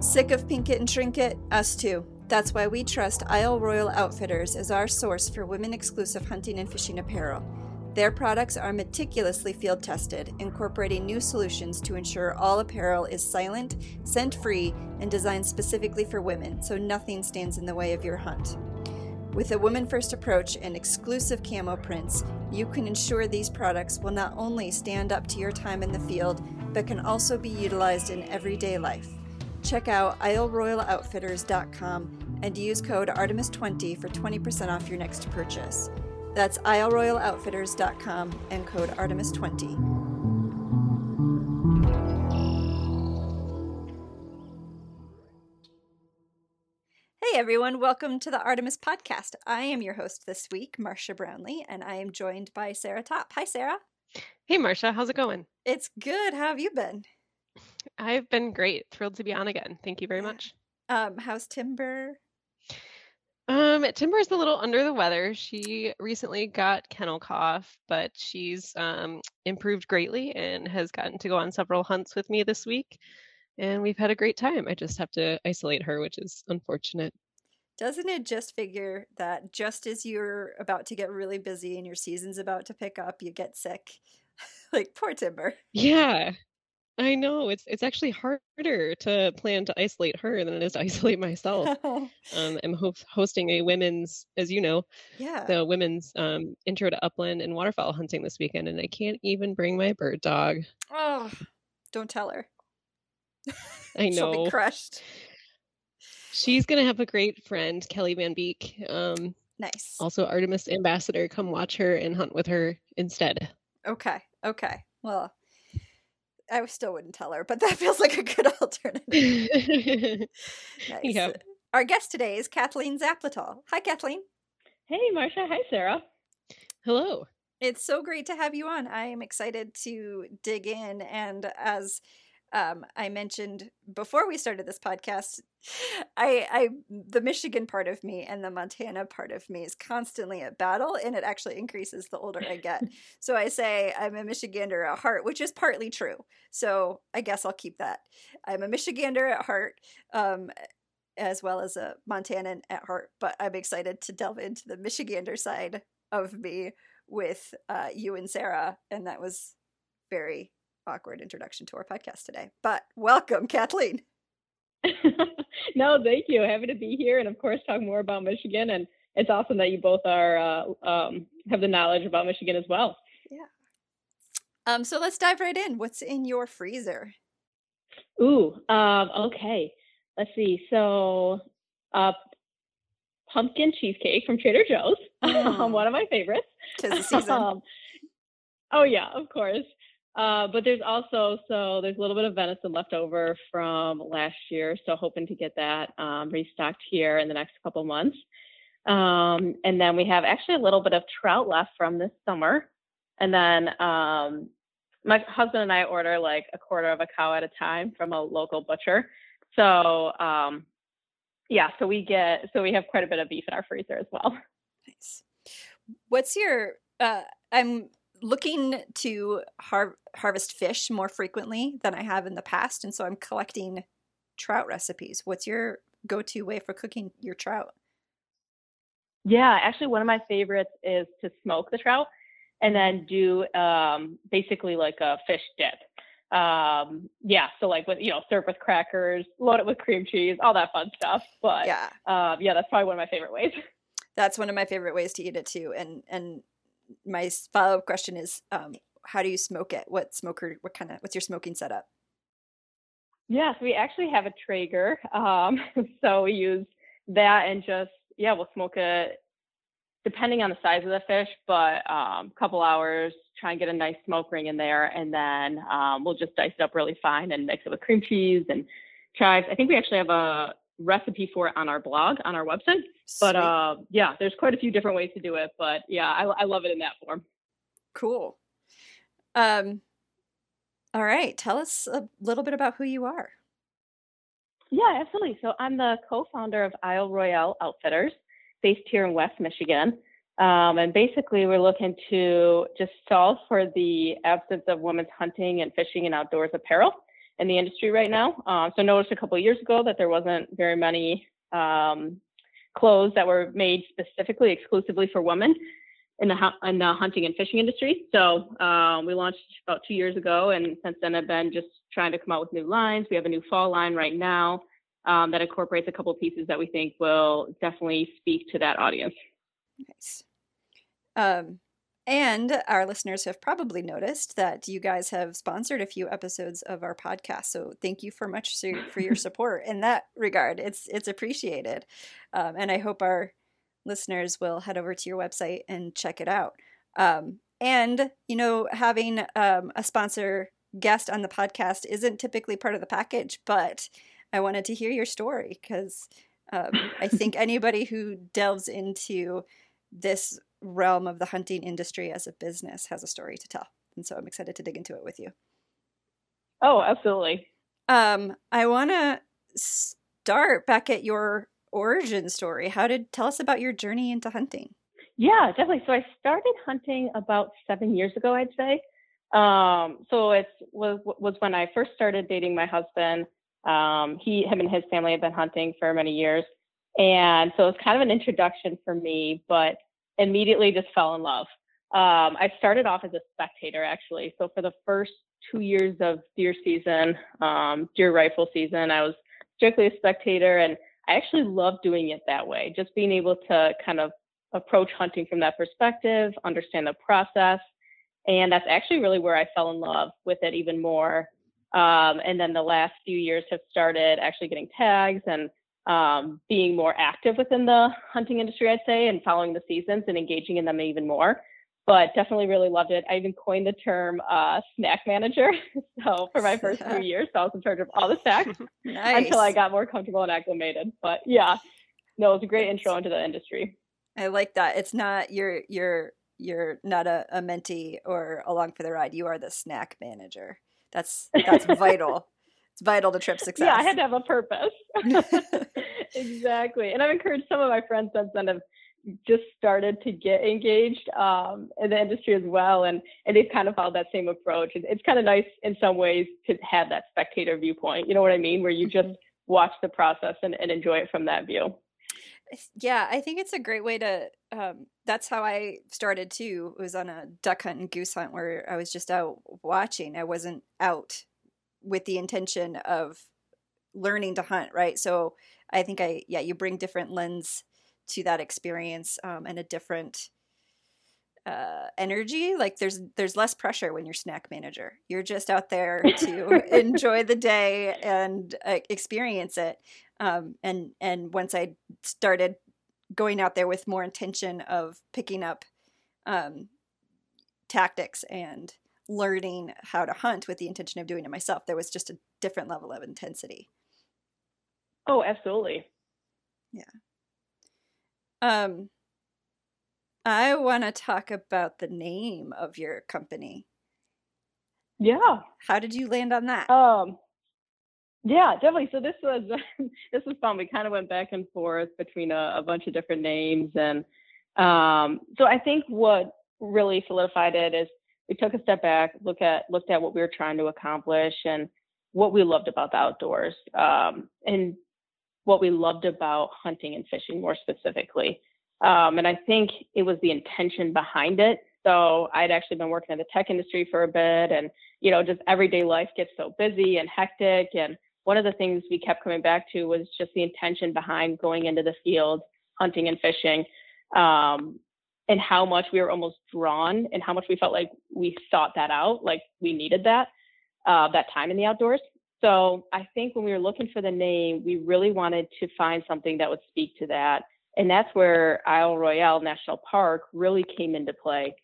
Sick of Pink it and Shrink it? Us too. That's why we trust Isle Royale Outfitters as our source for women exclusive hunting and fishing apparel. Their products are meticulously field tested, incorporating new solutions to ensure all apparel is silent, scent free, and designed specifically for women so nothing stands in the way of your hunt. With a woman first approach and exclusive camo prints, you can ensure these products will not only stand up to your time in the field, but can also be utilized in everyday life. Check out isleroyaloutfitters.com and use code Artemis20 for 20% off your next purchase. That's isleroyaloutfitters.com and code Artemis20. Hey everyone, welcome to the Artemis Podcast. I am your host this week, Marcia Brownlee, and I am joined by Sarah Top. Hi, Sarah. Hey, Marcia, how's it going? It's good. How have you been? I've been great. Thrilled to be on again. Thank you very much. Um, how's Timber? Um, Timber's a little under the weather. She recently got kennel cough, but she's um, improved greatly and has gotten to go on several hunts with me this week. And we've had a great time. I just have to isolate her, which is unfortunate. Doesn't it just figure that just as you're about to get really busy and your season's about to pick up, you get sick? like poor Timber. Yeah. I know it's it's actually harder to plan to isolate her than it is to isolate myself. um, I'm ho- hosting a women's, as you know, yeah, the women's um, intro to upland and waterfowl hunting this weekend, and I can't even bring my bird dog. Oh, don't tell her. I know. She'll be crushed. She's gonna have a great friend, Kelly Van Beek. Um, nice. Also, Artemis ambassador. Come watch her and hunt with her instead. Okay. Okay. Well, I still wouldn't tell her, but that feels like a good alternative. nice. Yep. Our guest today is Kathleen Zapletal. Hi, Kathleen. Hey, Marcia. Hi, Sarah. Hello. It's so great to have you on. I am excited to dig in. And as um, I mentioned before we started this podcast, I, I, the Michigan part of me and the Montana part of me is constantly at battle, and it actually increases the older I get. so I say I'm a Michigander at heart, which is partly true. So I guess I'll keep that. I'm a Michigander at heart, um, as well as a Montanan at heart. But I'm excited to delve into the Michigander side of me with uh, you and Sarah, and that was very awkward introduction to our podcast today. But welcome, Kathleen. no, thank you. Happy to be here, and of course, talk more about Michigan. And it's awesome that you both are uh, um, have the knowledge about Michigan as well. Yeah. Um. So let's dive right in. What's in your freezer? Ooh. Um. Okay. Let's see. So, uh, pumpkin cheesecake from Trader Joe's. Mm. one of my favorites. Tis the season. Um, oh yeah, of course. Uh, but there's also so there's a little bit of venison left over from last year, so hoping to get that um, restocked here in the next couple months. Um, and then we have actually a little bit of trout left from this summer. And then um, my husband and I order like a quarter of a cow at a time from a local butcher. So um, yeah, so we get so we have quite a bit of beef in our freezer as well. Nice. What's your uh, I'm looking to har- harvest fish more frequently than I have in the past, and so I'm collecting trout recipes. What's your go-to way for cooking your trout? Yeah, actually, one of my favorites is to smoke the trout and then do um, basically like a fish dip. Um, yeah, so like with you know, serve with crackers, load it with cream cheese, all that fun stuff. But yeah, uh, yeah, that's probably one of my favorite ways. That's one of my favorite ways to eat it too. And and my follow up question is, um, how do you smoke it? What smoker? What kind of? What's your smoking setup? Yes, we actually have a Traeger. Um, so we use that and just yeah, we'll smoke it depending on the size of the fish, but a um, couple hours. Try and get a nice smoke ring in there, and then um, we'll just dice it up really fine and mix it with cream cheese and chives. I think we actually have a recipe for it on our blog on our website. But uh, yeah, there's quite a few different ways to do it. But yeah, I, I love it in that form. Cool. Um, all right, tell us a little bit about who you are. Yeah, absolutely. So I'm the co-founder of Isle Royale Outfitters, based here in West Michigan. Um, and basically, we're looking to just solve for the absence of women's hunting and fishing and outdoors apparel in the industry right now. Um, so noticed a couple years ago that there wasn't very many um, clothes that were made specifically exclusively for women in the, in the hunting and fishing industry. So um, we launched about two years ago, and since then I've been just trying to come out with new lines. We have a new fall line right now um, that incorporates a couple pieces that we think will definitely speak to that audience. Nice. Um, and our listeners have probably noticed that you guys have sponsored a few episodes of our podcast. So thank you for much for your support in that regard. It's it's appreciated, um, and I hope our listeners will head over to your website and check it out. Um, and you know, having um, a sponsor guest on the podcast isn't typically part of the package, but I wanted to hear your story because um, I think anybody who delves into this realm of the hunting industry as a business has a story to tell. And so I'm excited to dig into it with you. Oh, absolutely. Um, I want to start back at your origin story. How did tell us about your journey into hunting? Yeah, definitely. So I started hunting about seven years ago, I'd say. Um, so it was was when I first started dating my husband. Um, he, him, and his family have been hunting for many years, and so it was kind of an introduction for me. But immediately just fell in love. Um, I started off as a spectator actually. So for the first two years of deer season, um, deer rifle season, I was strictly a spectator, and I actually loved doing it that way. Just being able to kind of approach hunting from that perspective, understand the process, and that's actually really where I fell in love with it even more. Um, and then the last few years have started actually getting tags and um, being more active within the hunting industry, I'd say, and following the seasons and engaging in them even more. But definitely really loved it. I even coined the term uh, snack manager. so for my first few years, I was in charge of all the snacks nice. until I got more comfortable and acclimated. But yeah, no, it was a great intro into the industry. I like that. It's not you're you're you're not a, a mentee or along for the ride. You are the snack manager. That's that's vital. It's vital to trip success. Yeah, I had to have a purpose. exactly. And I've encouraged some of my friends since then have just started to get engaged um, in the industry as well. And, and they've kind of followed that same approach. It's, it's kind of nice in some ways to have that spectator viewpoint. You know what I mean? Where you just mm-hmm. watch the process and, and enjoy it from that view. Yeah, I think it's a great way to. Um, that's how I started too. It was on a duck hunt and goose hunt where I was just out watching. I wasn't out with the intention of learning to hunt, right? So I think I, yeah, you bring different lens to that experience um, and a different uh, energy. Like there's there's less pressure when you're snack manager. You're just out there to enjoy the day and uh, experience it. Um, and and once I started going out there with more intention of picking up um, tactics and learning how to hunt with the intention of doing it myself. There was just a different level of intensity. Oh, absolutely. Yeah. Um, I want to talk about the name of your company. Yeah. How did you land on that? Um, yeah, definitely. So this was this was fun. We kind of went back and forth between a, a bunch of different names, and um, so I think what really solidified it is we took a step back, look at looked at what we were trying to accomplish and what we loved about the outdoors, um, and what we loved about hunting and fishing more specifically. Um, and I think it was the intention behind it. So I'd actually been working in the tech industry for a bit, and you know, just everyday life gets so busy and hectic. And one of the things we kept coming back to was just the intention behind going into the field, hunting and fishing. Um, and how much we were almost drawn and how much we felt like we sought that out, like we needed that, uh, that time in the outdoors. So I think when we were looking for the name, we really wanted to find something that would speak to that. And that's where Isle Royale National Park really came into play.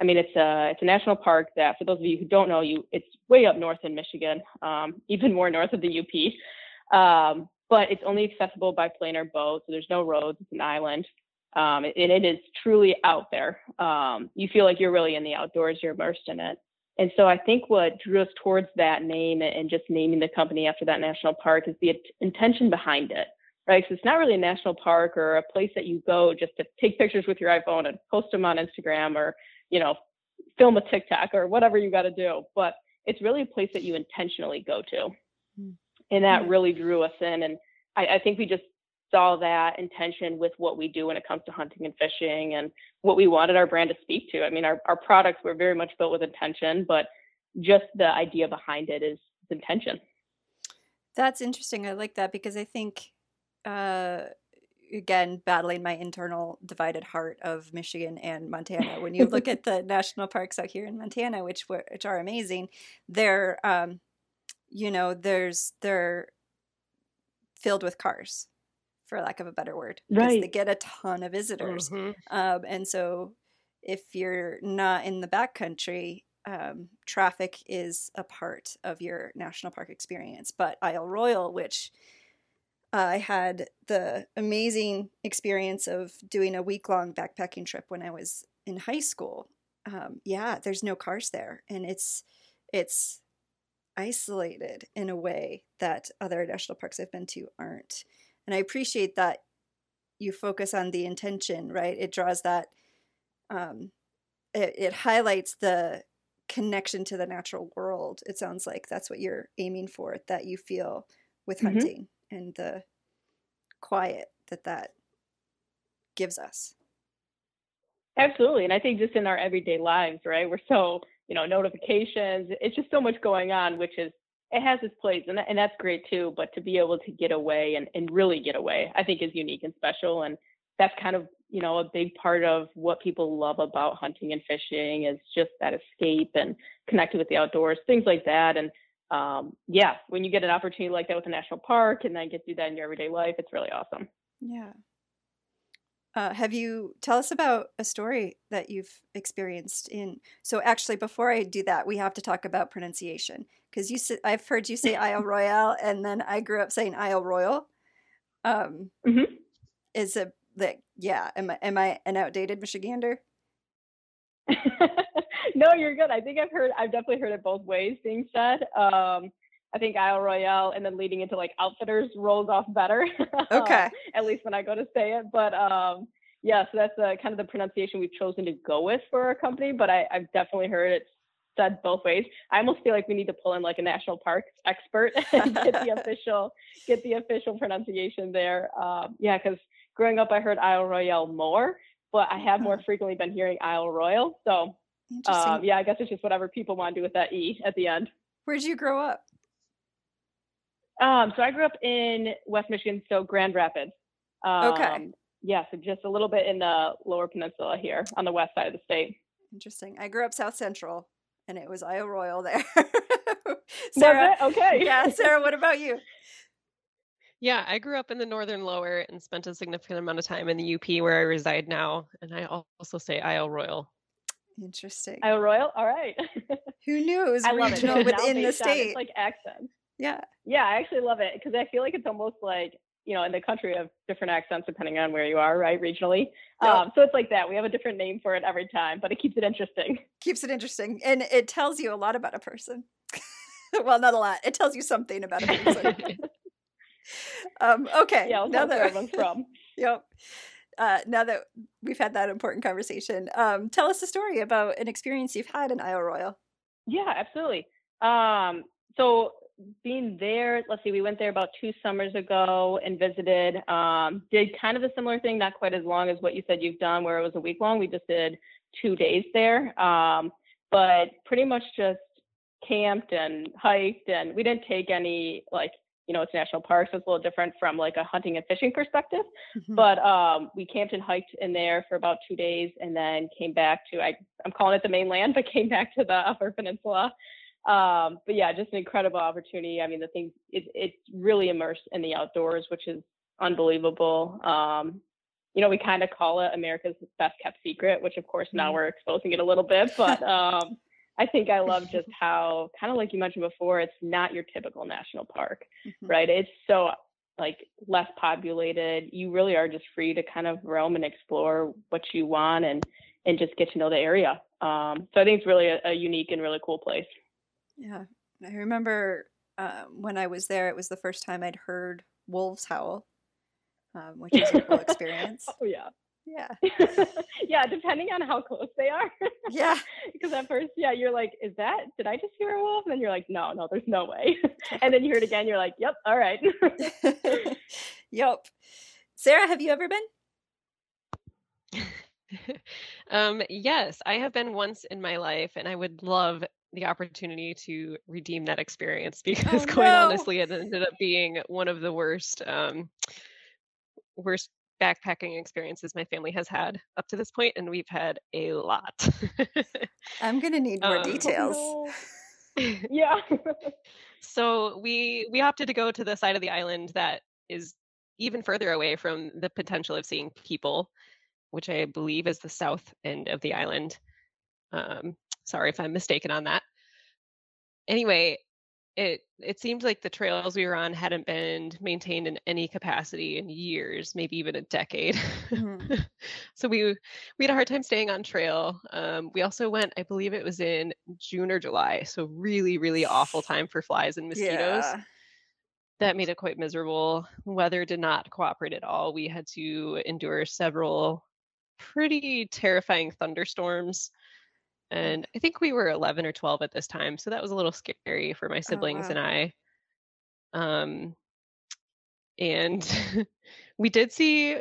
I mean, it's a it's a national park that, for those of you who don't know, you it's way up north in Michigan, um, even more north of the UP. Um, but it's only accessible by plane or boat, so there's no roads. It's an island um, and it is truly out there. Um, you feel like you're really in the outdoors, you're immersed in it. And so I think what drew us towards that name and just naming the company after that national park is the intention behind it, right? So it's not really a national park or a place that you go just to take pictures with your iPhone and post them on Instagram or, you know, film a TikTok or whatever you got to do. But it's really a place that you intentionally go to. mm. and that really drew us in. And I, I think we just saw that intention with what we do when it comes to hunting and fishing and what we wanted our brand to speak to. I mean, our, our products were very much built with intention, but just the idea behind it is intention. That's interesting. I like that because I think, uh, again, battling my internal divided heart of Michigan and Montana. When you look at the national parks out here in Montana, which were, which are amazing, they're, um, you know, there's they're filled with cars for lack of a better word. Right. They get a ton of visitors. Mm-hmm. Um, and so if you're not in the backcountry, um, traffic is a part of your national park experience. But Isle Royale, which I had the amazing experience of doing a week long backpacking trip when I was in high school. Um, yeah, there's no cars there, and it's it's isolated in a way that other national parks I've been to aren't and i appreciate that you focus on the intention right it draws that um it, it highlights the connection to the natural world it sounds like that's what you're aiming for that you feel with mm-hmm. hunting and the quiet that that gives us absolutely and i think just in our everyday lives right we're so you know notifications it's just so much going on which is it has its place and, and that's great too but to be able to get away and, and really get away i think is unique and special and that's kind of you know a big part of what people love about hunting and fishing is just that escape and connected with the outdoors things like that and um, yeah when you get an opportunity like that with a national park and then get to do that in your everyday life it's really awesome. Yeah uh, have you tell us about a story that you've experienced in? So actually, before I do that, we have to talk about pronunciation because you. I've heard you say Isle Royale, and then I grew up saying Isle Royal. Um, mm-hmm. Is it like yeah? Am I am I an outdated Michigander? no, you're good. I think I've heard. I've definitely heard it both ways being said. Um, I think Isle Royale and then leading into like Outfitters rolls off better. Okay. at least when I go to say it. But um, yeah, so that's uh, kind of the pronunciation we've chosen to go with for our company. But I, I've definitely heard it said both ways. I almost feel like we need to pull in like a national parks expert and get the official get the official pronunciation there. Um, yeah, because growing up I heard Isle Royale more, but I have more uh-huh. frequently been hearing Isle Royal. So um, yeah, I guess it's just whatever people want to do with that e at the end. Where'd you grow up? Um, so I grew up in West Michigan, so Grand Rapids. Um, okay. Yeah, so just a little bit in the lower peninsula here on the west side of the state. Interesting. I grew up South Central, and it was Isle Royale there. Sarah, okay. yeah, Sarah, what about you? Yeah, I grew up in the northern lower and spent a significant amount of time in the UP where I reside now. And I also say Isle Royale. Interesting. Isle Royale? All right. Who knew it was I regional it. within the state? like accents. Yeah. Yeah, I actually love it because I feel like it's almost like, you know, in the country of different accents depending on where you are, right, regionally. Yep. Um, so it's like that. We have a different name for it every time, but it keeps it interesting. Keeps it interesting. And it tells you a lot about a person. well, not a lot. It tells you something about a person. um, okay. Yeah, now that everyone's from. yep. Uh, now that we've had that important conversation, um, tell us a story about an experience you've had in Isle Royale. Yeah, absolutely. Um, so being there, let's see, we went there about two summers ago and visited. Um, did kind of a similar thing, not quite as long as what you said you've done, where it was a week long. We just did two days there, um, but pretty much just camped and hiked, and we didn't take any like you know it's national park, so it's a little different from like a hunting and fishing perspective. Mm-hmm. But um, we camped and hiked in there for about two days, and then came back to I, I'm calling it the mainland, but came back to the Upper Peninsula. Um, but yeah, just an incredible opportunity. I mean, the thing it, it's really immersed in the outdoors, which is unbelievable. Um, you know, we kind of call it America's best kept secret, which of course now mm-hmm. we're exposing it a little bit. But um, I think I love just how, kind of like you mentioned before, it's not your typical national park, mm-hmm. right? It's so like less populated. You really are just free to kind of roam and explore what you want and and just get to know the area. Um, so I think it's really a, a unique and really cool place. Yeah. I remember um, when I was there, it was the first time I'd heard wolves howl, um, which was a cool experience. oh, yeah. Yeah. yeah, depending on how close they are. Yeah. because at first, yeah, you're like, is that, did I just hear a wolf? And then you're like, no, no, there's no way. and then you hear it again, you're like, yep, all right. yep. Sarah, have you ever been? um, yes, I have been once in my life, and I would love the opportunity to redeem that experience because, Oh, quite no. honestly, it ended up being one of the worst, um, worst backpacking experiences my family has had up to this point, and we've had a lot. I'm going to need more Um, details. Oh, no. yeah. so we we opted to go to the side of the island that is even further away from the potential of seeing people, which I believe is the south end of the island. Um, sorry if I'm mistaken on that. Anyway, it it seemed like the trails we were on hadn't been maintained in any capacity in years, maybe even a decade. Mhm. so we we had a hard time staying on trail. Um, we also went, I believe it was in June or July, so really really awful time for flies and mosquitoes Yeah. that made it quite miserable. Weather did not cooperate at all. We had to endure several pretty terrifying thunderstorms. And I think we were 11 or 12 at this time, so that was a little scary for my siblings wow. and I. Um, and we did see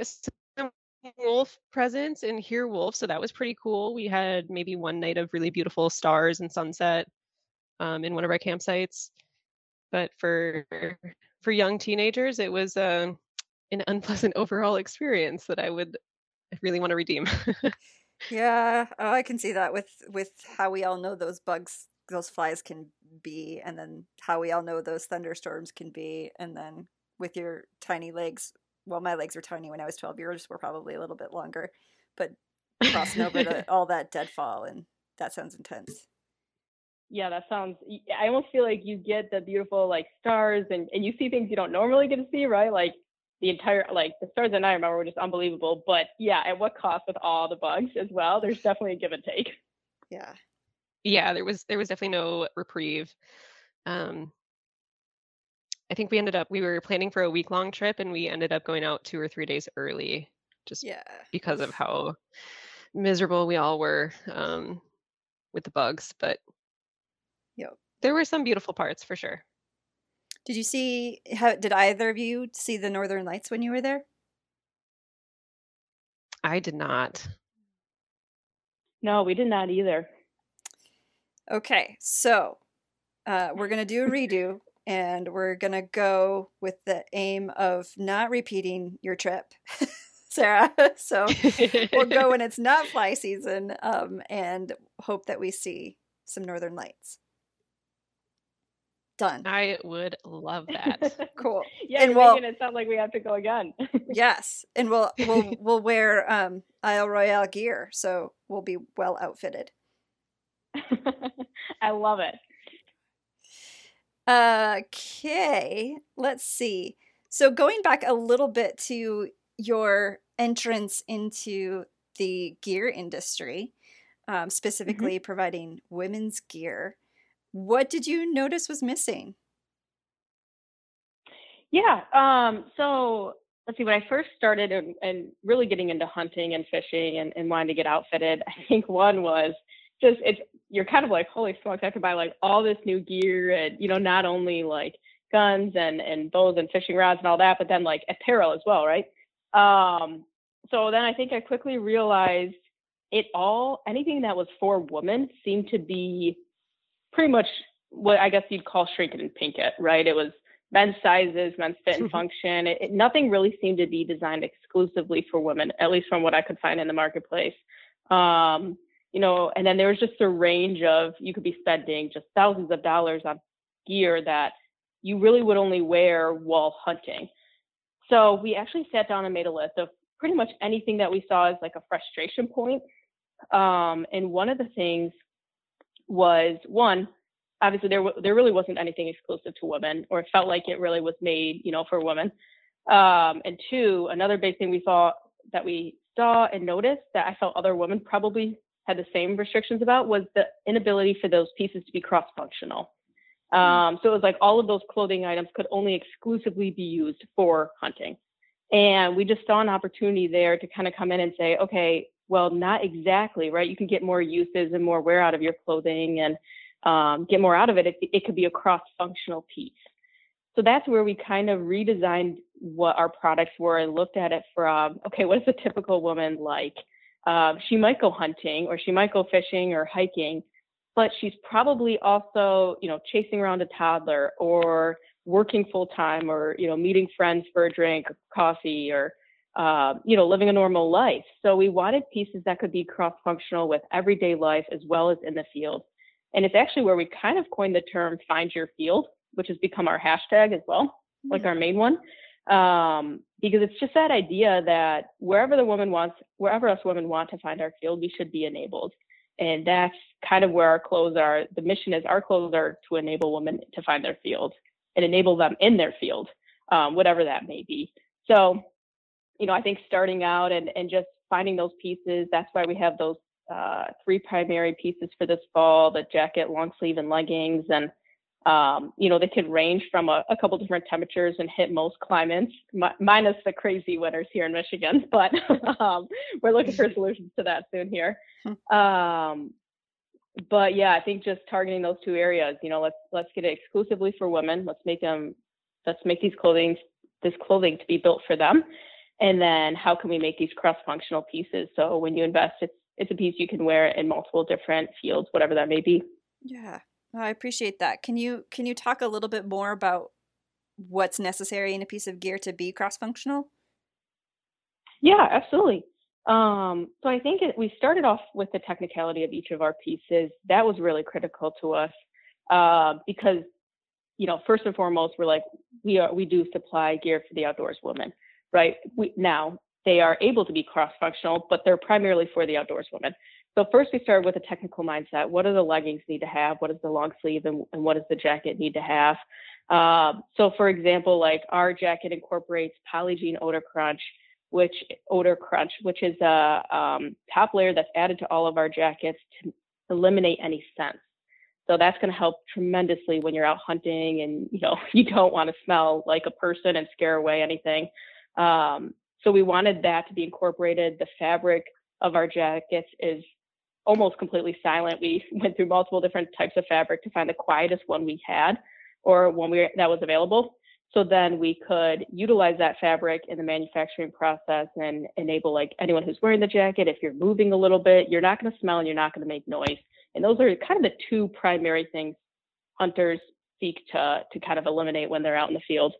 some wolf presence and hear wolves, so that was pretty cool. We had maybe one night of really beautiful stars and sunset um, in one of our campsites but for for young teenagers it was um an unpleasant overall experience that i would really want to redeem Yeah. Oh, I can see that with with how we all know those bugs, those flies can be, and then how we all know those thunderstorms can be, and then with your tiny legs. Well, my legs were tiny when I was twelve. Yours were probably a little bit longer, but crossing over the, all that deadfall, and that sounds intense. yeah, that sounds, I almost feel like you get the beautiful like stars and, and you see things you don't normally get to see, right? Like the entire, like the stars that I remember were just unbelievable. But yeah, at what cost with all the bugs as well? There's definitely a give and take. Yeah. yeah there was there was definitely no reprieve um i think we ended up we were planning for a week long trip and we ended up going out two or three days early just Yeah. because of how miserable we all were um with the bugs but Yep. there were some beautiful parts for sure Did you see? How, did either of you see the Northern Lights when you were there? i did not No, we did not either. Okay, so uh, we're gonna do a redo, and we're gonna go with the aim of not repeating your trip, Sarah. so we'll go when it's not fly season, um, and hope that we see some northern lights. Done. I would love that. Cool. yeah, And well- making it sound like we have to go again. Yes, and we'll we'll we'll wear um, Isle Royale gear, so we'll be well outfitted. I love it. Okay, let's see. So going back a little bit to your entrance into the gear industry, um, specifically providing women's gear, what did you notice was missing? Yeah. Um, so let's see, when I first started and, and really getting into hunting and fishing and, and wanting to get outfitted, I think one was just it's you're kind of like, holy smokes, I have to buy like all this new gear and you know, not only like guns and, and bows and fishing rods and all that, but then like apparel as well, right? Um, so then I think I quickly realized it all anything that was for women seemed to be pretty much what I guess you'd call shrink it and pink it, right? It was men's sizes, men's fit and function. It, it, nothing really seemed to be designed exclusively for women, at least from what I could find in the marketplace. Um, you know, and then there was just a range of you could be spending just thousands of dollars on gear that you really would only wear while hunting. So we actually sat down and made a list of pretty much anything that we saw as like a frustration point. Um, and one of the things was one, obviously there there really wasn't anything exclusive to women, or it felt like it really was made, you know, for women. Um, and two, another big thing we saw that we saw and noticed that I felt other women probably had the same restrictions about was the inability for those pieces to be cross-functional. Um, so it was like all of those clothing items could only exclusively be used for hunting. And we just saw an opportunity there to kind of come in and say, okay, well, not exactly, right? You can get more uses and more wear out of your clothing and um, get more out of it. It, it could be a cross functional piece. So that's where we kind of redesigned what our products were and looked at it from, okay, what is a typical woman like? Uh, she might go hunting or she might go fishing or hiking, but she's probably also, you know, chasing around a toddler or working full time or, you know, meeting friends for a drink or coffee or, uh, you know, living a normal life. So we wanted pieces that could be cross functional with everyday life as well as in the field. And it's actually where we kind of coined the term find your field, which has become our hashtag as well, mm-hmm. like our main one. Um, because it's just that idea that wherever the woman wants, wherever us women want to find our field, we should be enabled. And that's kind of where our clothes are. The mission is our clothes are to enable women to find their field and enable them in their field, um, whatever that may be. So, you know, I think starting out and, and just finding those pieces, that's why we have those uh, three primary pieces for this fall, the jacket, long sleeve, and leggings. And um, you know, they can range from a, a, couple different temperatures and hit most climates, minus the crazy winters here in Michigan. But um, we're looking for solutions to that soon here. Hmm. Um, but yeah, I think just targeting those two areas. You know, let's let's get it exclusively for women. Let's make them. Let's make these clothing this clothing to be built for them. And then how can we make these cross-functional pieces? So when you invest, it's it's a piece you can wear in multiple different fields, whatever that may be. Yeah, I appreciate that. Can you can you talk a little bit more about what's necessary in a piece of gear to be cross functional? Yeah, absolutely. Um, so I think it, we started off with the technicality of each of our pieces. That was really critical to us uh, because, you know, first and foremost, we're like we are we do supply gear for the outdoors woman, right? We, now they are able to be cross functional, but they're primarily for the outdoors woman. So first we started with a technical mindset. What do the leggings need to have? What does the long sleeve and, and what does the jacket need to have? Uh, so for example, like our jacket incorporates Polygiene Odor Crunch, which Odor Crunch, which is a um, top layer that's added to all of our jackets to eliminate any scents. So that's going to help tremendously when you're out hunting and you know you don't want to smell like a person and scare away anything. Um, so we wanted that to be incorporated. The fabric of our jackets is almost completely silent. We went through multiple different types of fabric to find the quietest one we had or one we, that was available. So then we could utilize that fabric in the manufacturing process and enable like anyone who's wearing the jacket, if you're moving a little bit, you're not going to smell and you're not going to make noise. And those are kind of the two primary things hunters seek to, to kind of eliminate when they're out in the field.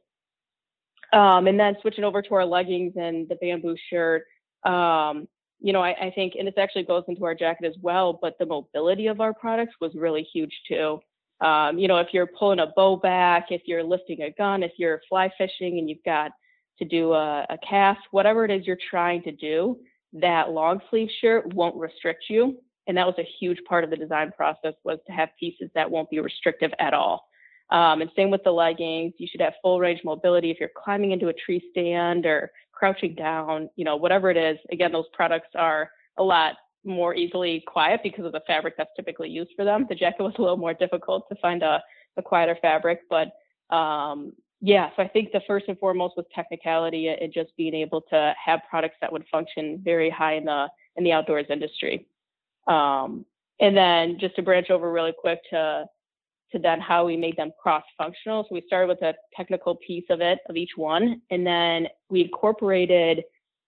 Um, and then switching over to our leggings and the bamboo shirt, um, you know, I, I, think, and this actually goes into our jacket as well, but the mobility of our products was really huge too. Um, you know, if you're pulling a bow back, if you're lifting a gun, if you're fly fishing and you've got to do a, a cast, whatever it is you're trying to do, that long sleeve shirt won't restrict you. And that was a huge part of the design process was to have pieces that won't be restrictive at all. Um, and same with the leggings. You should have full range mobility if you're climbing into a tree stand or crouching down, you know, whatever it is. Again, those products are a lot more easily quiet because of the fabric that's typically used for them. The jacket was a little more difficult to find a, a quieter fabric, but um, yeah, so I think the first and foremost was technicality and just being able to have products that would function very high in the in the outdoors industry. Um, and then just to branch over really quick to to then how we made them cross-functional. So we started with a technical piece of it, of each one, and then we incorporated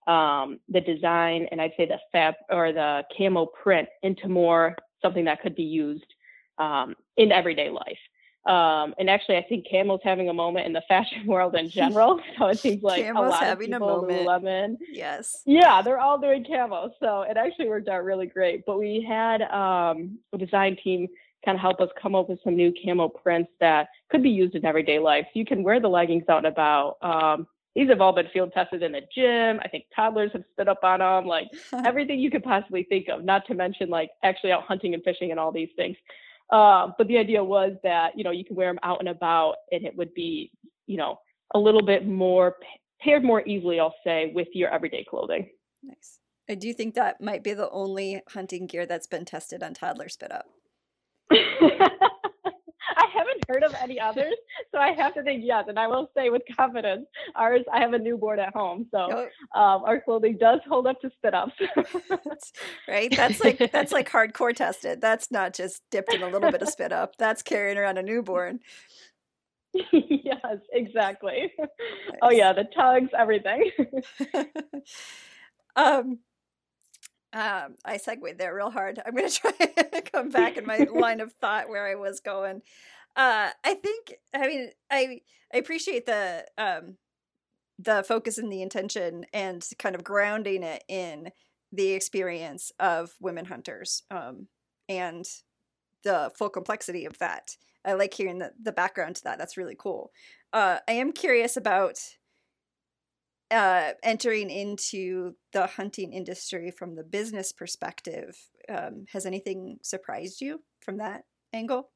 um, the design and I'd say the fab or the camo print into more something that could be used um, in everyday life. Um, and actually, I think camo's having a moment in the fashion world in general. So it seems like camo's a lot having of people, a moment. Lululemon, yes, yeah, they're all doing camo. So it actually worked out really great. But we had um, a design team kind of help us come up with some new camo prints that could be used in everyday life. So you can wear the leggings out and about. Um, these have all been field tested in the gym. I think toddlers have stood up on them, like everything you could possibly think of, not to mention like actually out hunting and fishing and all these things. Uh, but the idea was that, you know, you can wear them out and about and it would be, you know, a little bit more paired more easily, I'll say, with your everyday clothing. Nice. I do think that might be the only hunting gear that's been tested on toddler spit up. I haven't heard of any others, so I have to think yes. And I will say with confidence, ours. I have a newborn at home, so oh. um, our clothing does hold up to spit ups. right? That's like that's like hardcore tested. That's not just dipped in a little bit of spit up. That's carrying around a newborn. yes, exactly. Nice. Oh yeah, the tugs, everything. um, um, I segued there real hard. I'm going to try and come back in my line of thought where I was going. Uh, I think, I mean, I I appreciate the um, the focus and the intention and kind of grounding it in the experience of women hunters um, and the full complexity of that. I like hearing the, the background to that. That's really cool. Uh, I am curious about uh, entering into the hunting industry from the business perspective. Um, has anything surprised you from that angle?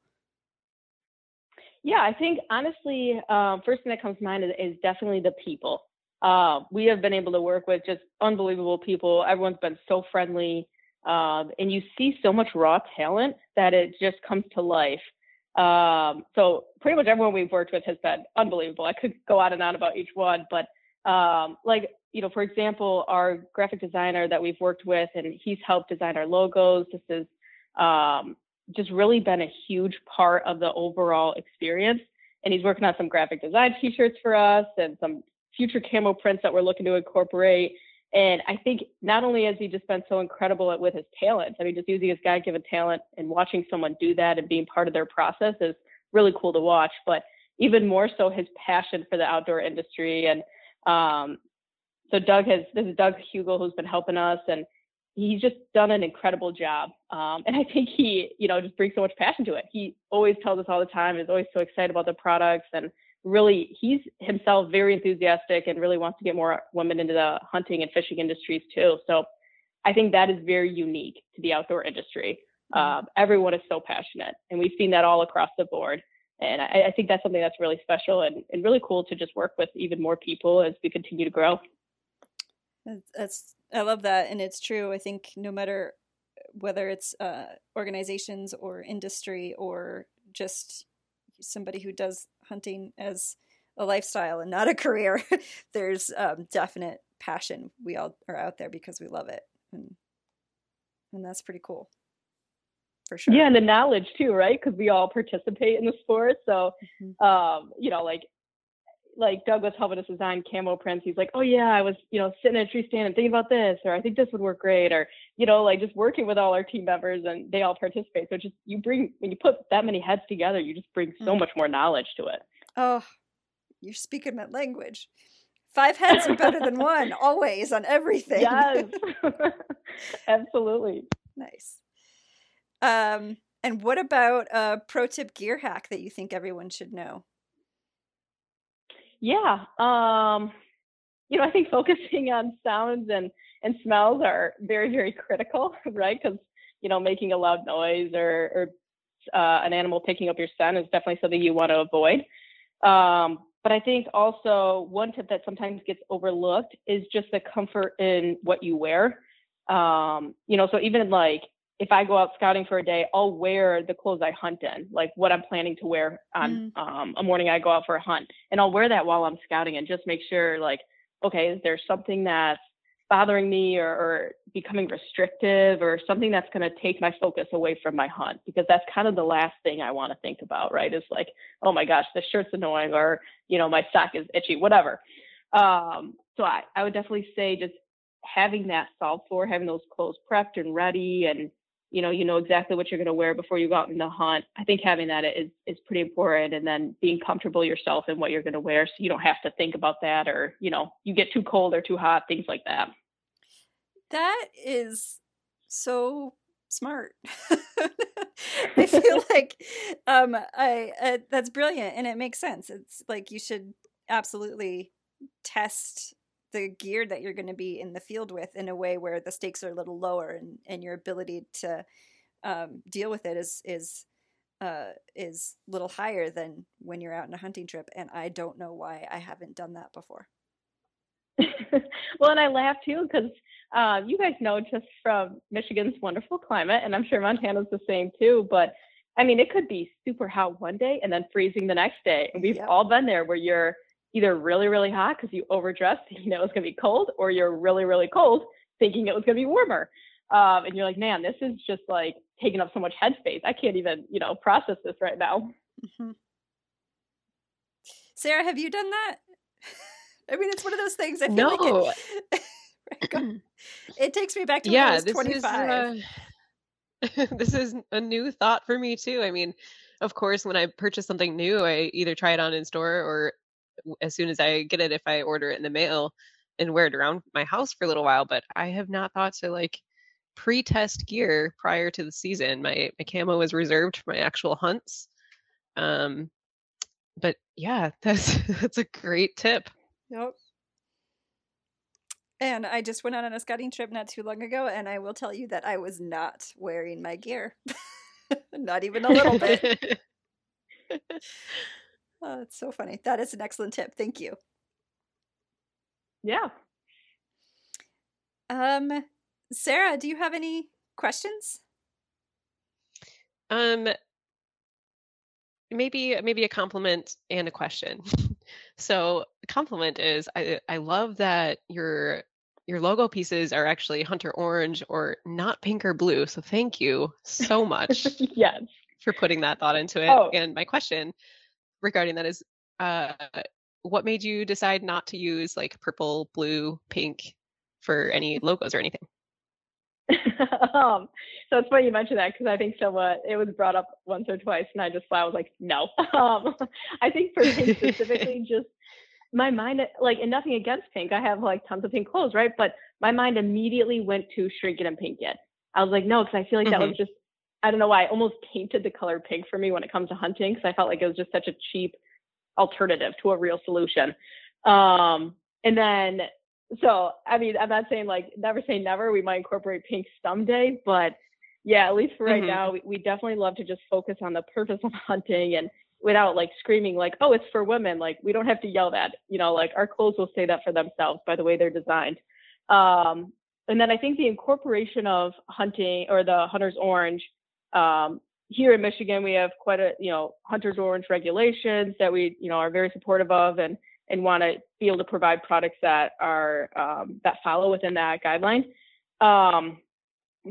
Yeah, I think honestly, um, first thing that comes to mind is, is definitely the people. Uh, we have been able to work with just unbelievable people. Everyone's been so friendly, um, and you see so much raw talent that it just comes to life. Um, so pretty much everyone we've worked with has been unbelievable. I could go on and on about each one, but um, like you know, for example, our graphic designer that we've worked with, and he's helped design our logos. This is um, just really been a huge part of the overall experience. And he's working on some graphic design T-shirts for us and some future camo prints that we're looking to incorporate. And I think not only has he just been so incredible at, with his talents, I mean, just using his God-given talent and watching someone do that and being part of their process is really cool to watch. But even more so, his passion for the outdoor industry and um, so Doug has this is Doug Hugel who's been helping us, and he's just done an incredible job. Um, and I think he, you know, just brings so much passion to it. He always tells us all the time, is always so excited about the products, and really, he's himself very enthusiastic and really wants to get more women into the hunting and fishing industries too. So I think that is very unique to the outdoor industry. Uh, everyone is so passionate, and we've seen that all across the board and I, I, think that's something that's really special and, and really cool to just work with even more people as we continue to grow. That's I love that, and it's true. I think no matter whether it's uh, organizations or industry or just somebody who does hunting as a lifestyle and not a career, there's um, definite passion. We all are out there because we love it, and and that's pretty cool for sure. Yeah, and the knowledge too, right? Because we all participate in the sport. So, mm-hmm. um, you know, like like Doug was helping us design camo prints. He's like, oh yeah, I was, you know, sitting in a tree stand and thinking about this, or I think this would work great, or you know, like just working with all our team members and they all participate. So just you bring when you put that many heads together, you just bring so mm-hmm. much more knowledge to it. Oh, you're speaking my language. Five heads are better than one, always on everything. Yes, absolutely. Nice. Um, and what about a pro tip gear hack that you think everyone should know? Yeah. Um, you know, I think focusing on sounds and, and smells are very, very critical, right? Because, you know, making a loud noise or, or uh, an animal picking up your scent is definitely something you want to avoid. Um, but I think also one tip that sometimes gets overlooked is just the comfort in what you wear. Um, you know, so even like if I go out scouting for a day, I'll wear the clothes I hunt in, like what I'm planning to wear on mm. um, a morning I go out for a hunt, and I'll wear that while I'm scouting and just make sure, like, okay, is there something that's bothering me or, or becoming restrictive or something that's going to take my focus away from my hunt? Because that's kind of the last thing I want to think about, right? Is like, oh my gosh, this shirt's annoying, or you know, my sock is itchy, whatever. Um, so I, I would definitely say just having that solved for, having those clothes prepped and ready and you know you know exactly what you're going to wear before you go out in the hunt. I think having that is is pretty important and then being comfortable yourself in what you're going to wear so you don't have to think about that or you know you get too cold or too hot things like that. That is so smart. I feel like um i uh, that's brilliant and it makes sense. It's like you should absolutely test the gear that you're going to be in the field with in a way where the stakes are a little lower and, and your ability to um, deal with it is is uh, is a little higher than when you're out on a hunting trip. And I don't know why I haven't done that before. well, and I laugh too because uh, you guys know just from Michigan's wonderful climate, and I'm sure Montana's the same too. But I mean, it could be super hot one day and then freezing the next day. And we've Yep. all been there where you're either really, really hot because you overdressed, you know it's going to be cold, or you're really, really cold thinking it was going to be warmer. Um, and you're like, man, this is just like taking up so much headspace. I can't even, you know, process this right now. Mhm. Sarah, have you done that? I mean, it's one of those things. I feel No. like it, Right, it takes me back to when I was this 25. is uh, this is a new thought for me too. I mean, of course, when I purchase something new, I either try it on in store or as soon as I get it, if I order it in the mail and wear it around my house for a little while. But I have not thought to like pre-test gear prior to the season. My my camo is reserved for my actual hunts. Um, but yeah, that's that's a great tip. Yep. And I just went out on a scouting trip not too long ago, and I will tell you that I was not wearing my gear. not even a little bit. Oh, it's so funny. That is an excellent tip. Thank you. Yeah. Um, Sarah, do you have any questions? Um, maybe maybe a compliment and a question. so, compliment is I I love that your your logo pieces are actually hunter orange or not pink or blue. So, thank you so much yes. for putting that thought into it. Oh. And my question regarding that is, uh, what made you decide not to use like purple, blue, pink for any logos or anything? um, so it's funny you mentioned that because I think someone it was brought up once or twice, and I just I was like, no. Um, I think for pink specifically, just my mind like, and nothing against pink. I have like tons of pink clothes, right? But my mind immediately went to shrink it and pink it. I was like, no, because I feel like that was just I don't know why I almost painted the color pink for me when it comes to hunting because I felt like it was just such a cheap alternative to a real solution. Um, and then so I mean, I'm not saying like never say never. We might incorporate pink someday, but yeah, at least for right Mhm. now, we, we definitely love to just focus on the purpose of hunting and without like screaming like, oh, it's for women. Like we don't have to yell that. You know, like our clothes will say that for themselves by the way they're designed. Um, and then I think the incorporation of hunting or the hunter's orange. Um, here in Michigan, we have quite a you know hunter's orange regulations that we you know are very supportive of and and want to be able to provide products that are um, that follow within that guideline. Um,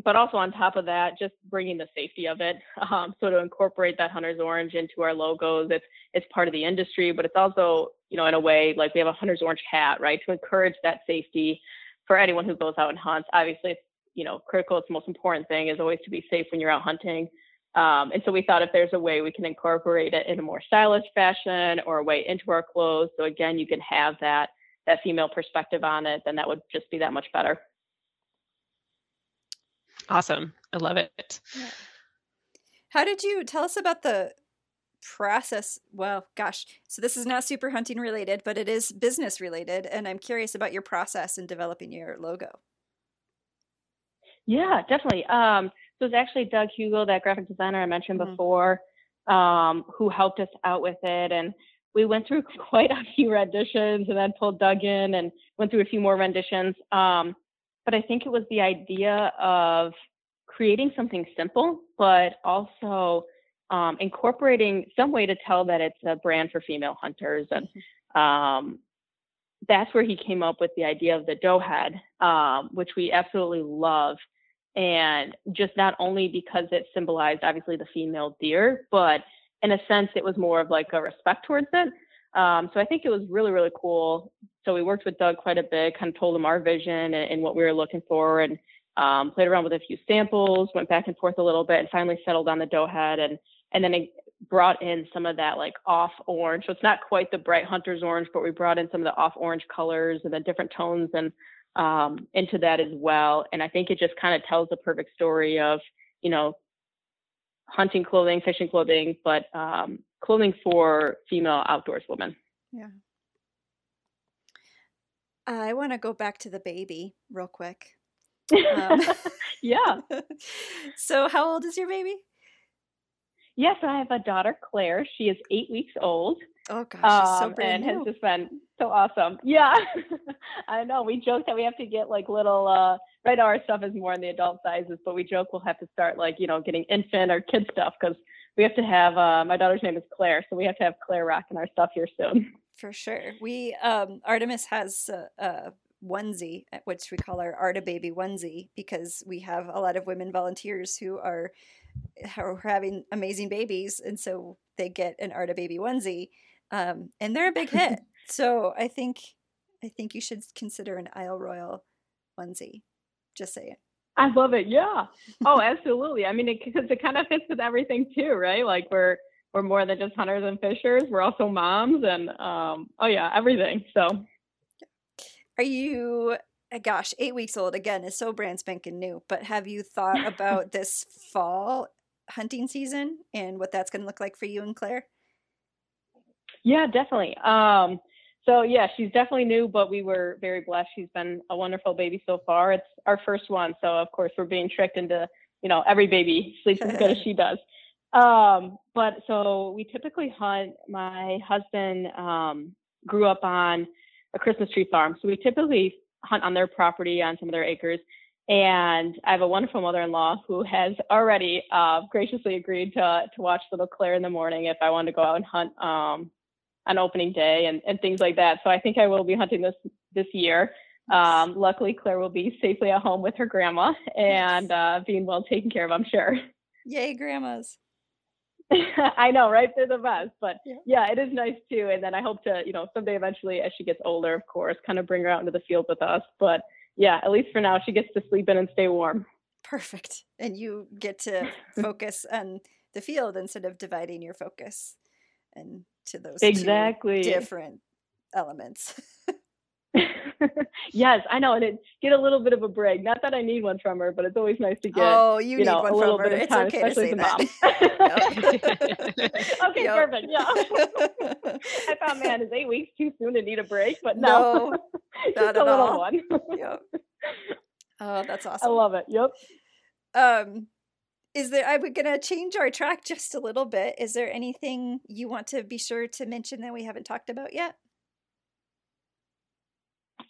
but also on top of that, just bringing the safety of it. Um, so to incorporate that hunter's orange into our logos, it's it's part of the industry, but it's also you know in a way like we have a hunter's orange hat, right, to encourage that safety for anyone who goes out and hunts. Obviously, it's you know critical. It's the most important thing is always to be safe when you're out hunting. Um, and so we thought if there's a way we can incorporate it in a more stylish fashion or a way into our clothes, so again you can have that that female perspective on it, then that would just be that much better. Awesome. I love it. How did you tell us about the process? Well, gosh, so this is not super hunting related, but it is business related, and I'm curious about your process in developing your logo. Yeah, definitely. Um, so it's actually Doug Hugo, that graphic designer I mentioned Mhm. before, um, who helped us out with it. And we went through quite a few renditions and then pulled Doug in and went through a few more renditions. Um, but I think it was the idea of creating something simple, but also um, incorporating some way to tell that it's a brand for female hunters. And um, that's where he came up with the idea of the doe head, um, which we absolutely love. And just not only because it symbolized obviously the female deer, but in a sense, it was more of like a respect towards it. Um, so I think it was really, really cool. So we worked with Doug quite a bit, kind of told him our vision and, and what we were looking for, and um, played around with a few samples, went back and forth a little bit, and finally settled on the doe head. And and then brought in some of that like off orange. So it's not quite the bright hunter's orange, but we brought in some of the off orange colors and the different tones and um, into that as well. And I think it just kind of tells the perfect story of, you know, hunting clothing, fishing clothing, but um, clothing for female outdoors women. Yeah. I want to go back to the baby real quick. Um, yeah. so, how old is your baby? Yes, I have a daughter, Claire. She is eight weeks old. Oh gosh, um, so and new. has just been so awesome. Yeah, I know. We joke that we have to get like little. uh Right now, our stuff is more in the adult sizes, but we joke we'll have to start like you know getting infant or kid stuff because we have to have. uh My daughter's name is Claire, so we have to have Claire rocking our stuff here soon. For sure, we um Artemis has a, a onesie, uh, which we call our Arta Baby onesie, because we have a lot of women volunteers who are, are having amazing babies, and so they get an Arta Baby onesie um, and they're a big hit. so I think I think you should consider an Isle Royale onesie. Just saying. I love it. Yeah. Oh, absolutely. I mean, because it, it kind of fits with everything too, right? Like we're we're more than just hunters and fishers. We're also moms, and um, oh yeah, everything. So, are you? Uh, gosh, eight weeks old again is so brand spanking new. But have you thought about this fall hunting season and what that's going to look like for you and Claire? Yeah, definitely. Um, so yeah, she's definitely new, but we were very blessed. She's been a wonderful baby so far. It's our first one, so of course we're being tricked into, you know, every baby sleeps as good as she does. Um, but so we typically hunt. My husband um, grew up on a Christmas tree farm, so we typically hunt on their property on some of their acres. And I have a wonderful mother-in-law who has already uh, graciously agreed to to watch little Claire in the morning if I want to go out and hunt um, on opening day and, and things like that. So I think I will be hunting this this year. Um, luckily, Claire will be safely at home with her grandma and uh, being well taken care of, I'm sure. Yay, grandmas. I know, right? They're the best. But yeah. yeah. it is nice too. And then I hope to, you know, someday eventually as she gets older, of course, kind of bring her out into the field with us. But yeah, at least for now, she gets to sleep in and stay warm. Perfect. And you get to focus on the field instead of dividing your focus and to those exactly different elements. yes, I know, and it get a little bit of a break. Not that I need one from her, but it's always nice to get. Oh, you, you know, a little bit of it's okay especially to say that. okay, perfect. Yeah, I thought, man, is eight weeks too soon to need a break? But no, no just a little all. one. yep. Oh, that's awesome. I love it. Yep. Um, is there i'm going to change our track just a little bit? Is there anything you want to be sure to mention that we haven't talked about yet?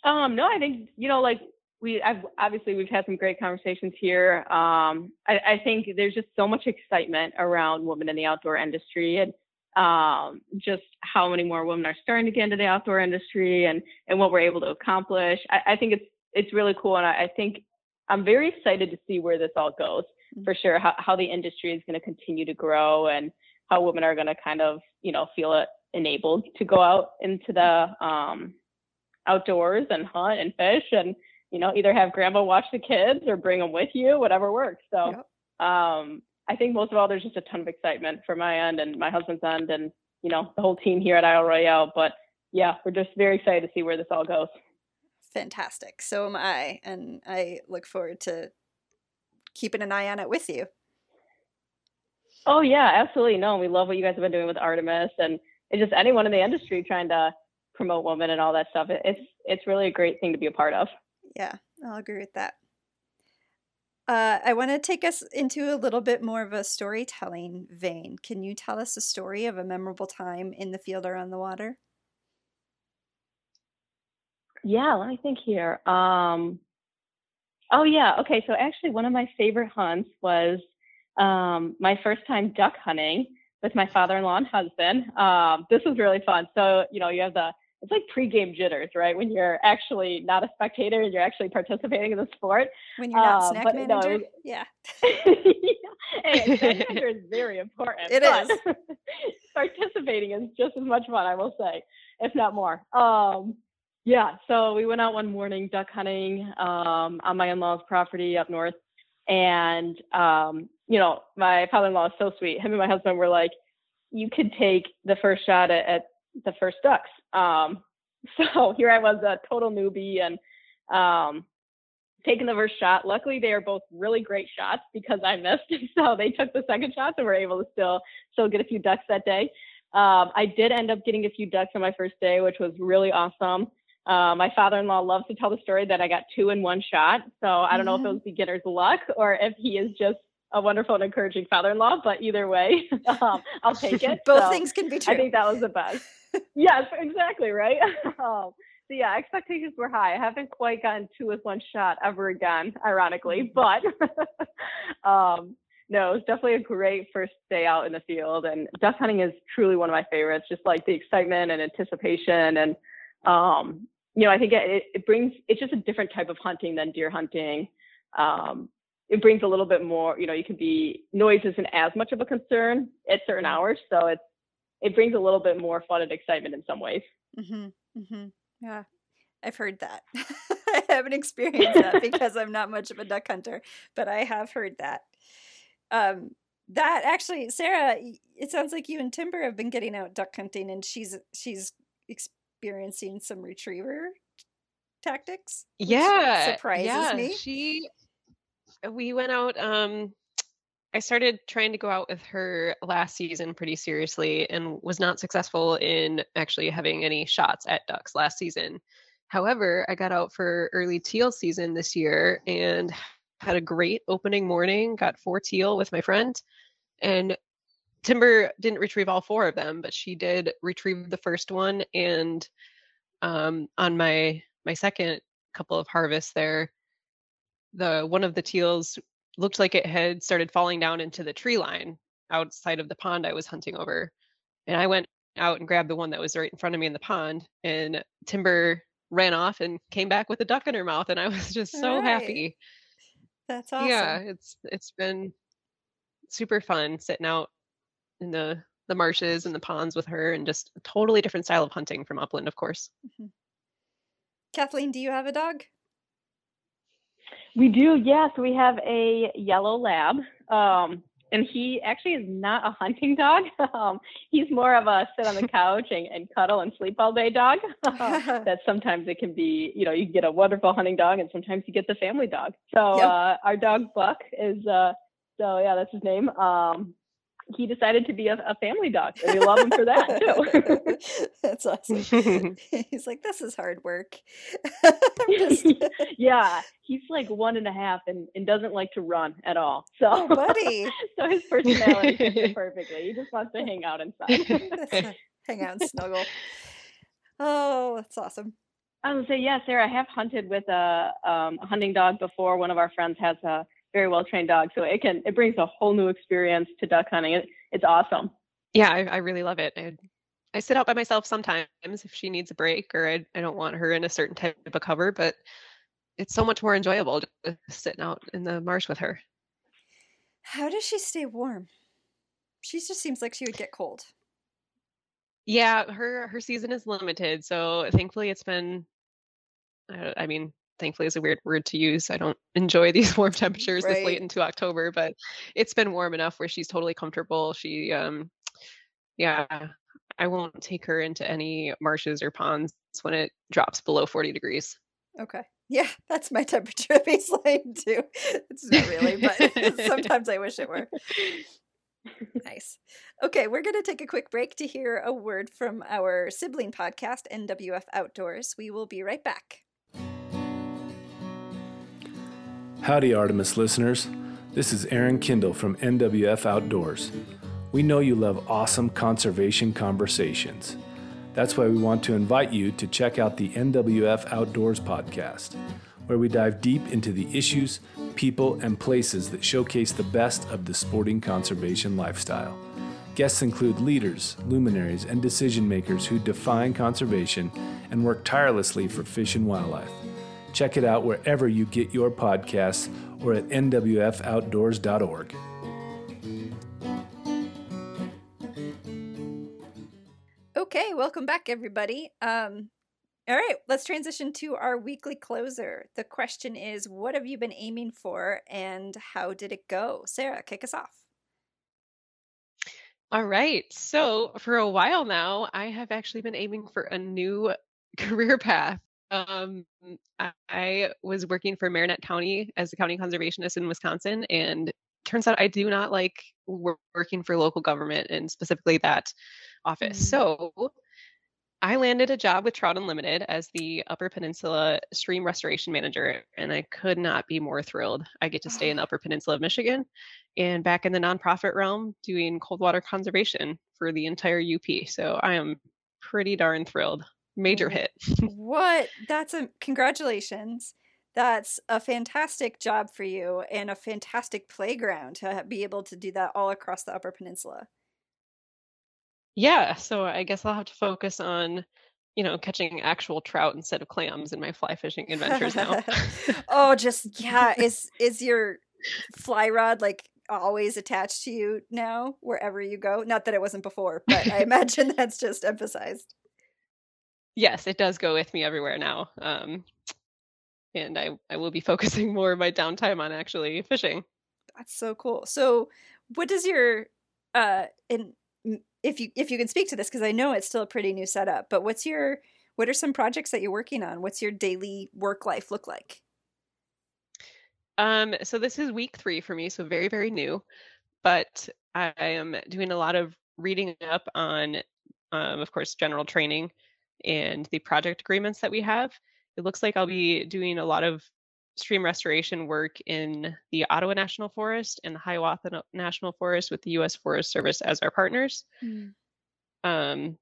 Um no i think you know like we I've, obviously we've had some great conversations here. Um I, I think there's just so much excitement around women in the outdoor industry and um, just how many more women are starting to get into the outdoor industry and and what we're able to accomplish. I, I think it's it's really cool, and I, I, think I'm very excited to see where this all goes for sure how, how the industry is going to continue to grow and how women are going to kind of you know feel it enabled to go out into the um, outdoors and hunt and fish and you know either have grandma watch the kids or bring them with you whatever works. So yep. um, i think most of all there's just a ton of excitement from my end and my husband's end and you know the whole team here at isle royale. But yeah we're just very excited to see where this all goes. Fantastic. So am i and i look forward to keeping an eye on it with you. Oh yeah, absolutely. No, we love what you guys have been doing with Artemis and it's just anyone in the industry trying to promote women and all that stuff. It's it's really a great thing to be a part of. Yeah, I'll agree with that. Uh, I want to take us into a little bit more of a storytelling vein. Can you tell us a story of a memorable time in the field or on the water? Yeah, let me think here. Um, Oh yeah. Okay. So actually, one of my favorite hunts was um, my first time duck hunting with my father-in-law and husband. Um, this was really fun. So you know, you have the it's like pre-game jitters, right? When you're actually not a spectator and you're actually participating in the sport. When you're not uh, snack manager, no, was, yeah. hey, snack manager is very important. It is. participating is just as much fun, I will say, if not more. Um, yeah, so we went out one morning duck hunting um, on my in-laws' property up north, and um, you know my father-in-law is so sweet. Him and my husband were like, "You could take the first shot at, at the first ducks." Um, so here I was, a total newbie, and um, taking the first shot. Luckily, they are both really great shots because I missed, so they took the second shot and were able to still still get a few ducks that day. Um, I did end up getting a few ducks on my first day, which was really awesome. Uh, my father-in-law loves to tell the story that I got two in one shot. So I don't know if it was beginner's luck or if he is just a wonderful and encouraging father-in-law. But either way, um, I'll take it. Both so things can be true. I think that was the best. yes, exactly, right? um, so yeah, expectations were high. I haven't quite gotten two with one shot ever again, ironically, mm-hmm. but um, no, it's definitely a great first day out in the field. And duck hunting is truly one of my favorites, just like the excitement and anticipation. And, um, you know, I think it, it brings, it's just a different type of hunting than deer hunting. Um, it brings a little bit more, you know, you can be, noise isn't as much of a concern at certain mm-hmm. hours. So it's, it brings a little bit more fun and excitement in some ways. Mm-hmm. Mm-hmm. Yeah. I've heard that. I haven't experienced that because I'm not much of a duck hunter, but I have heard that. Um, that actually, Sarah, it sounds like you and Timber have been getting out duck hunting, and she's she's experiencing some retriever tactics. Yeah, surprises yeah. me. She, we went out. Um, I started trying to go out with her last season pretty seriously, and was not successful in actually having any shots at ducks last season. However, I got out for early teal season this year and had a great opening morning, got four teal with my friend, and Timber didn't retrieve all four of them, but she did retrieve the first one. And um, on my my second couple of harvests there, the one of the teals looked like it had started falling down into the tree line outside of the pond I was hunting over. And I went out and grabbed the one that was right in front of me in the pond, and Timber ran off and came back with a duck in her mouth, and I was just so right. happy. That's awesome. Yeah, it's it's been super fun sitting out in the the marshes and the ponds with her and just a totally different style of hunting from upland, of course. Mm-hmm. Kathleen, do you have a dog? We do, yes. We have a yellow lab. Um, and he actually is not a hunting dog. Um, he's more of a sit on the couch and, and cuddle and sleep all day dog. that sometimes it can be, you know, you get a wonderful hunting dog, and sometimes you get the family dog. So yep. uh, our dog Buck is, uh, so yeah, that's his name. Um, he decided to be a, a, family dog, we love him for that too. That's awesome. he's like, this is hard work. just... yeah, he's like one and a half, and, and doesn't like to run at all. So, oh, buddy. so his personality fits perfectly. He just wants to hang out inside. hang out and snuggle. Oh, that's awesome. I would say, yeah, Sarah, I have hunted with a, um, a hunting dog before. One of our friends has a very well trained dog. So it can it brings a whole new experience to duck hunting. It, it's awesome. Yeah, I, I really love it. I, I sit out by myself sometimes if she needs a break or I, I don't want her in a certain type of cover, but it's so much more enjoyable just sitting out in the marsh with her. How does she stay warm? She just seems like she would get cold. Yeah, her her season is limited, so thankfully it's been. I mean, thankfully is a weird word to use. I don't enjoy these warm temperatures right. this late into October, but it's been warm enough where she's totally comfortable. She, um, yeah, I won't take her into any marshes or ponds when it drops below 40 degrees. Okay. Yeah, that's my temperature baseline too. It's not really, but sometimes I wish it were. nice. Okay, we're going to take a quick break to hear a word from our sibling podcast, NWF Outdoors. We will be right back. Howdy, Artemis listeners. This is Aaron Kindle from NWF Outdoors. We know you love awesome conservation conversations. That's why we want to invite you to check out the NWF Outdoors podcast, where we dive deep into the issues, people, and places that showcase the best of the sporting conservation lifestyle. Guests include leaders, luminaries, and decision makers who define conservation and work tirelessly for fish and wildlife. Check it out wherever you get your podcasts or at nwfoutdoors.org. Okay, welcome back, everybody. Um, all right, let's transition to our weekly closer. The question is What have you been aiming for and how did it go? Sarah, kick us off. All right. So, for a while now, I have actually been aiming for a new career path. Um, I was working for Marinette County as a county conservationist in Wisconsin, and turns out I do not like working for local government and specifically that office. Mm. So I landed a job with Trout Unlimited as the Upper Peninsula Stream Restoration Manager, and I could not be more thrilled. I get to stay in the Upper Peninsula of Michigan and back in the nonprofit realm doing cold water conservation for the entire UP. So I am pretty darn thrilled. Major hit. what? That's a congratulations. That's a fantastic job for you and a fantastic playground to be able to do that all across the Upper Peninsula. Yeah, so I guess I'll have to focus on, you know, catching actual trout instead of clams in my fly fishing adventures now. oh, just yeah, is is your fly rod like always attached to you now wherever you go? Not that it wasn't before, but I imagine that's just emphasized. Yes, it does go with me everywhere now. Um, and I, I will be focusing more of my downtime on actually fishing. That's so cool. So, what does your uh and if you if you can speak to this because I know it's still a pretty new setup, but what's your what are some projects that you're working on? What's your daily work life look like? Um, so this is week three for me, so very very new, but I am doing a lot of reading up on, um, of course, general training and the project agreements that we have it looks like I'll be doing a lot of stream restoration work in the Ottawa National Forest and the Hiawatha National Forest with the U.S. Forest Service as our partners. Mm. Um,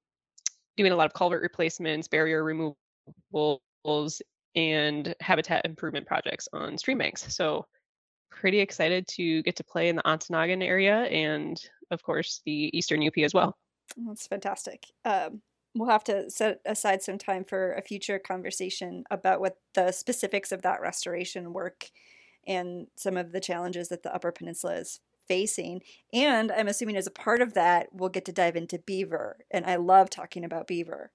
doing a lot of culvert replacements, barrier removals, and habitat improvement projects on stream banks. So, pretty excited to get to play in the Ontonagon area and, of course, the Eastern UP as well. That's fantastic. Um, we'll have to set aside some time for a future conversation about what the specifics of that restoration work and some of the challenges that the Upper Peninsula is facing. And I'm assuming as a part of that, we'll get to dive into beaver. And I love talking about beaver.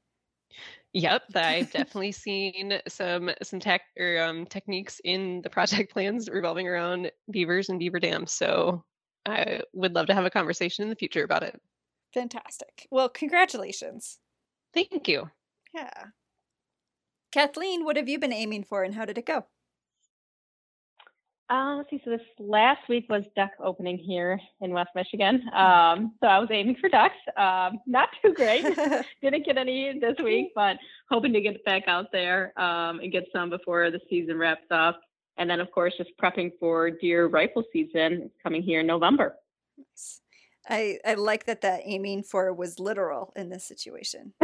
Yep, I've definitely seen some some tech or um, techniques in the project plans revolving around beavers and beaver dams. So I would love to have a conversation in the future about it. Fantastic. Well, congratulations. Thank you. Yeah. Kathleen, what have you been aiming for and how did it go? Uh, let's see. So this last week was duck opening here in West Michigan. Um, so I was aiming for ducks. Um, not too great. Didn't get any this week, but hoping to get back out there um, and get some before the season wraps up. And then, of course, just prepping for deer rifle season. Coming here in November. Nice. I I like that that aiming for was literal in this situation.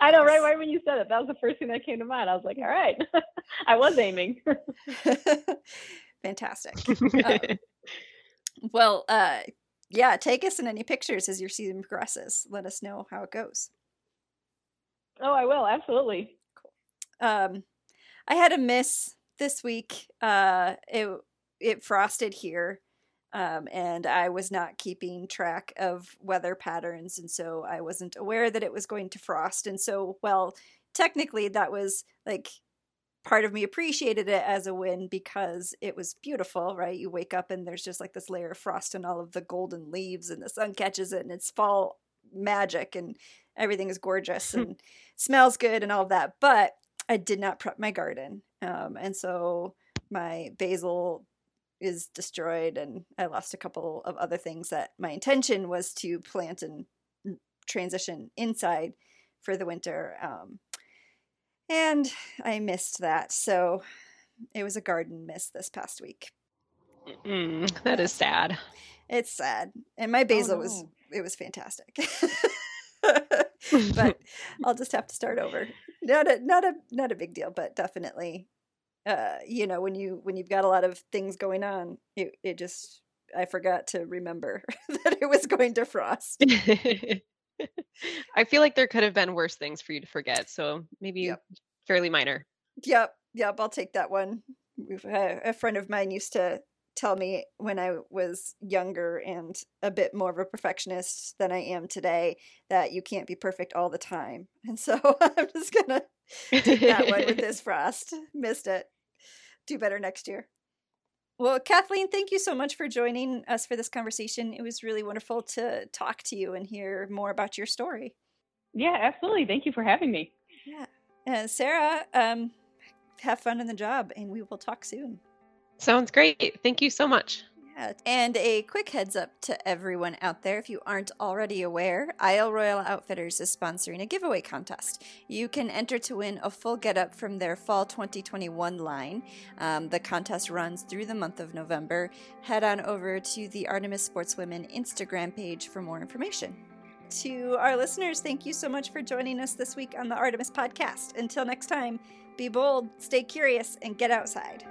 I know, right? Right when you said it, that was the first thing that came to mind. I was like, all right, I was aiming. Fantastic. Um, well, uh, yeah, take us in any pictures as your season progresses. Let us know how it goes. Oh, I will absolutely. Cool. Um, I had a miss this week. Uh, it it frosted here um, and I was not keeping track of weather patterns, and so I wasn't aware that it was going to frost. And so, well, technically, that was like part of me appreciated it as a win because it was beautiful, right? You wake up and there's just like this layer of frost and all of the golden leaves, and the sun catches it, and it's fall magic, and everything is gorgeous and smells good and all of that. But I did not prep my garden, um, and so my basil is destroyed and I lost a couple of other things that my intention was to plant and transition inside for the winter. Um, and I missed that. So it was a garden miss this past week. Mm, that is sad. It's sad. And my basil oh, no. was it was fantastic. but I'll just have to start over. Not a not a not a big deal, but definitely uh, you know, when you when you've got a lot of things going on, it it just I forgot to remember that it was going to frost. I feel like there could have been worse things for you to forget, so maybe yep. fairly minor. Yep, yep, I'll take that one. A friend of mine used to tell me when I was younger and a bit more of a perfectionist than I am today that you can't be perfect all the time. And so I'm just gonna take that one with this frost. Missed it. Do better next year. Well, Kathleen, thank you so much for joining us for this conversation. It was really wonderful to talk to you and hear more about your story. Yeah, absolutely. Thank you for having me. Yeah. And Sarah, um, have fun in the job and we will talk soon. Sounds great. Thank you so much. Yeah, and a quick heads up to everyone out there if you aren't already aware, Isle Royale Outfitters is sponsoring a giveaway contest. You can enter to win a full getup from their fall 2021 line. Um, the contest runs through the month of November. Head on over to the Artemis Sportswomen Instagram page for more information. to our listeners, thank you so much for joining us this week on the Artemis podcast. Until next time, be bold, stay curious, and get outside.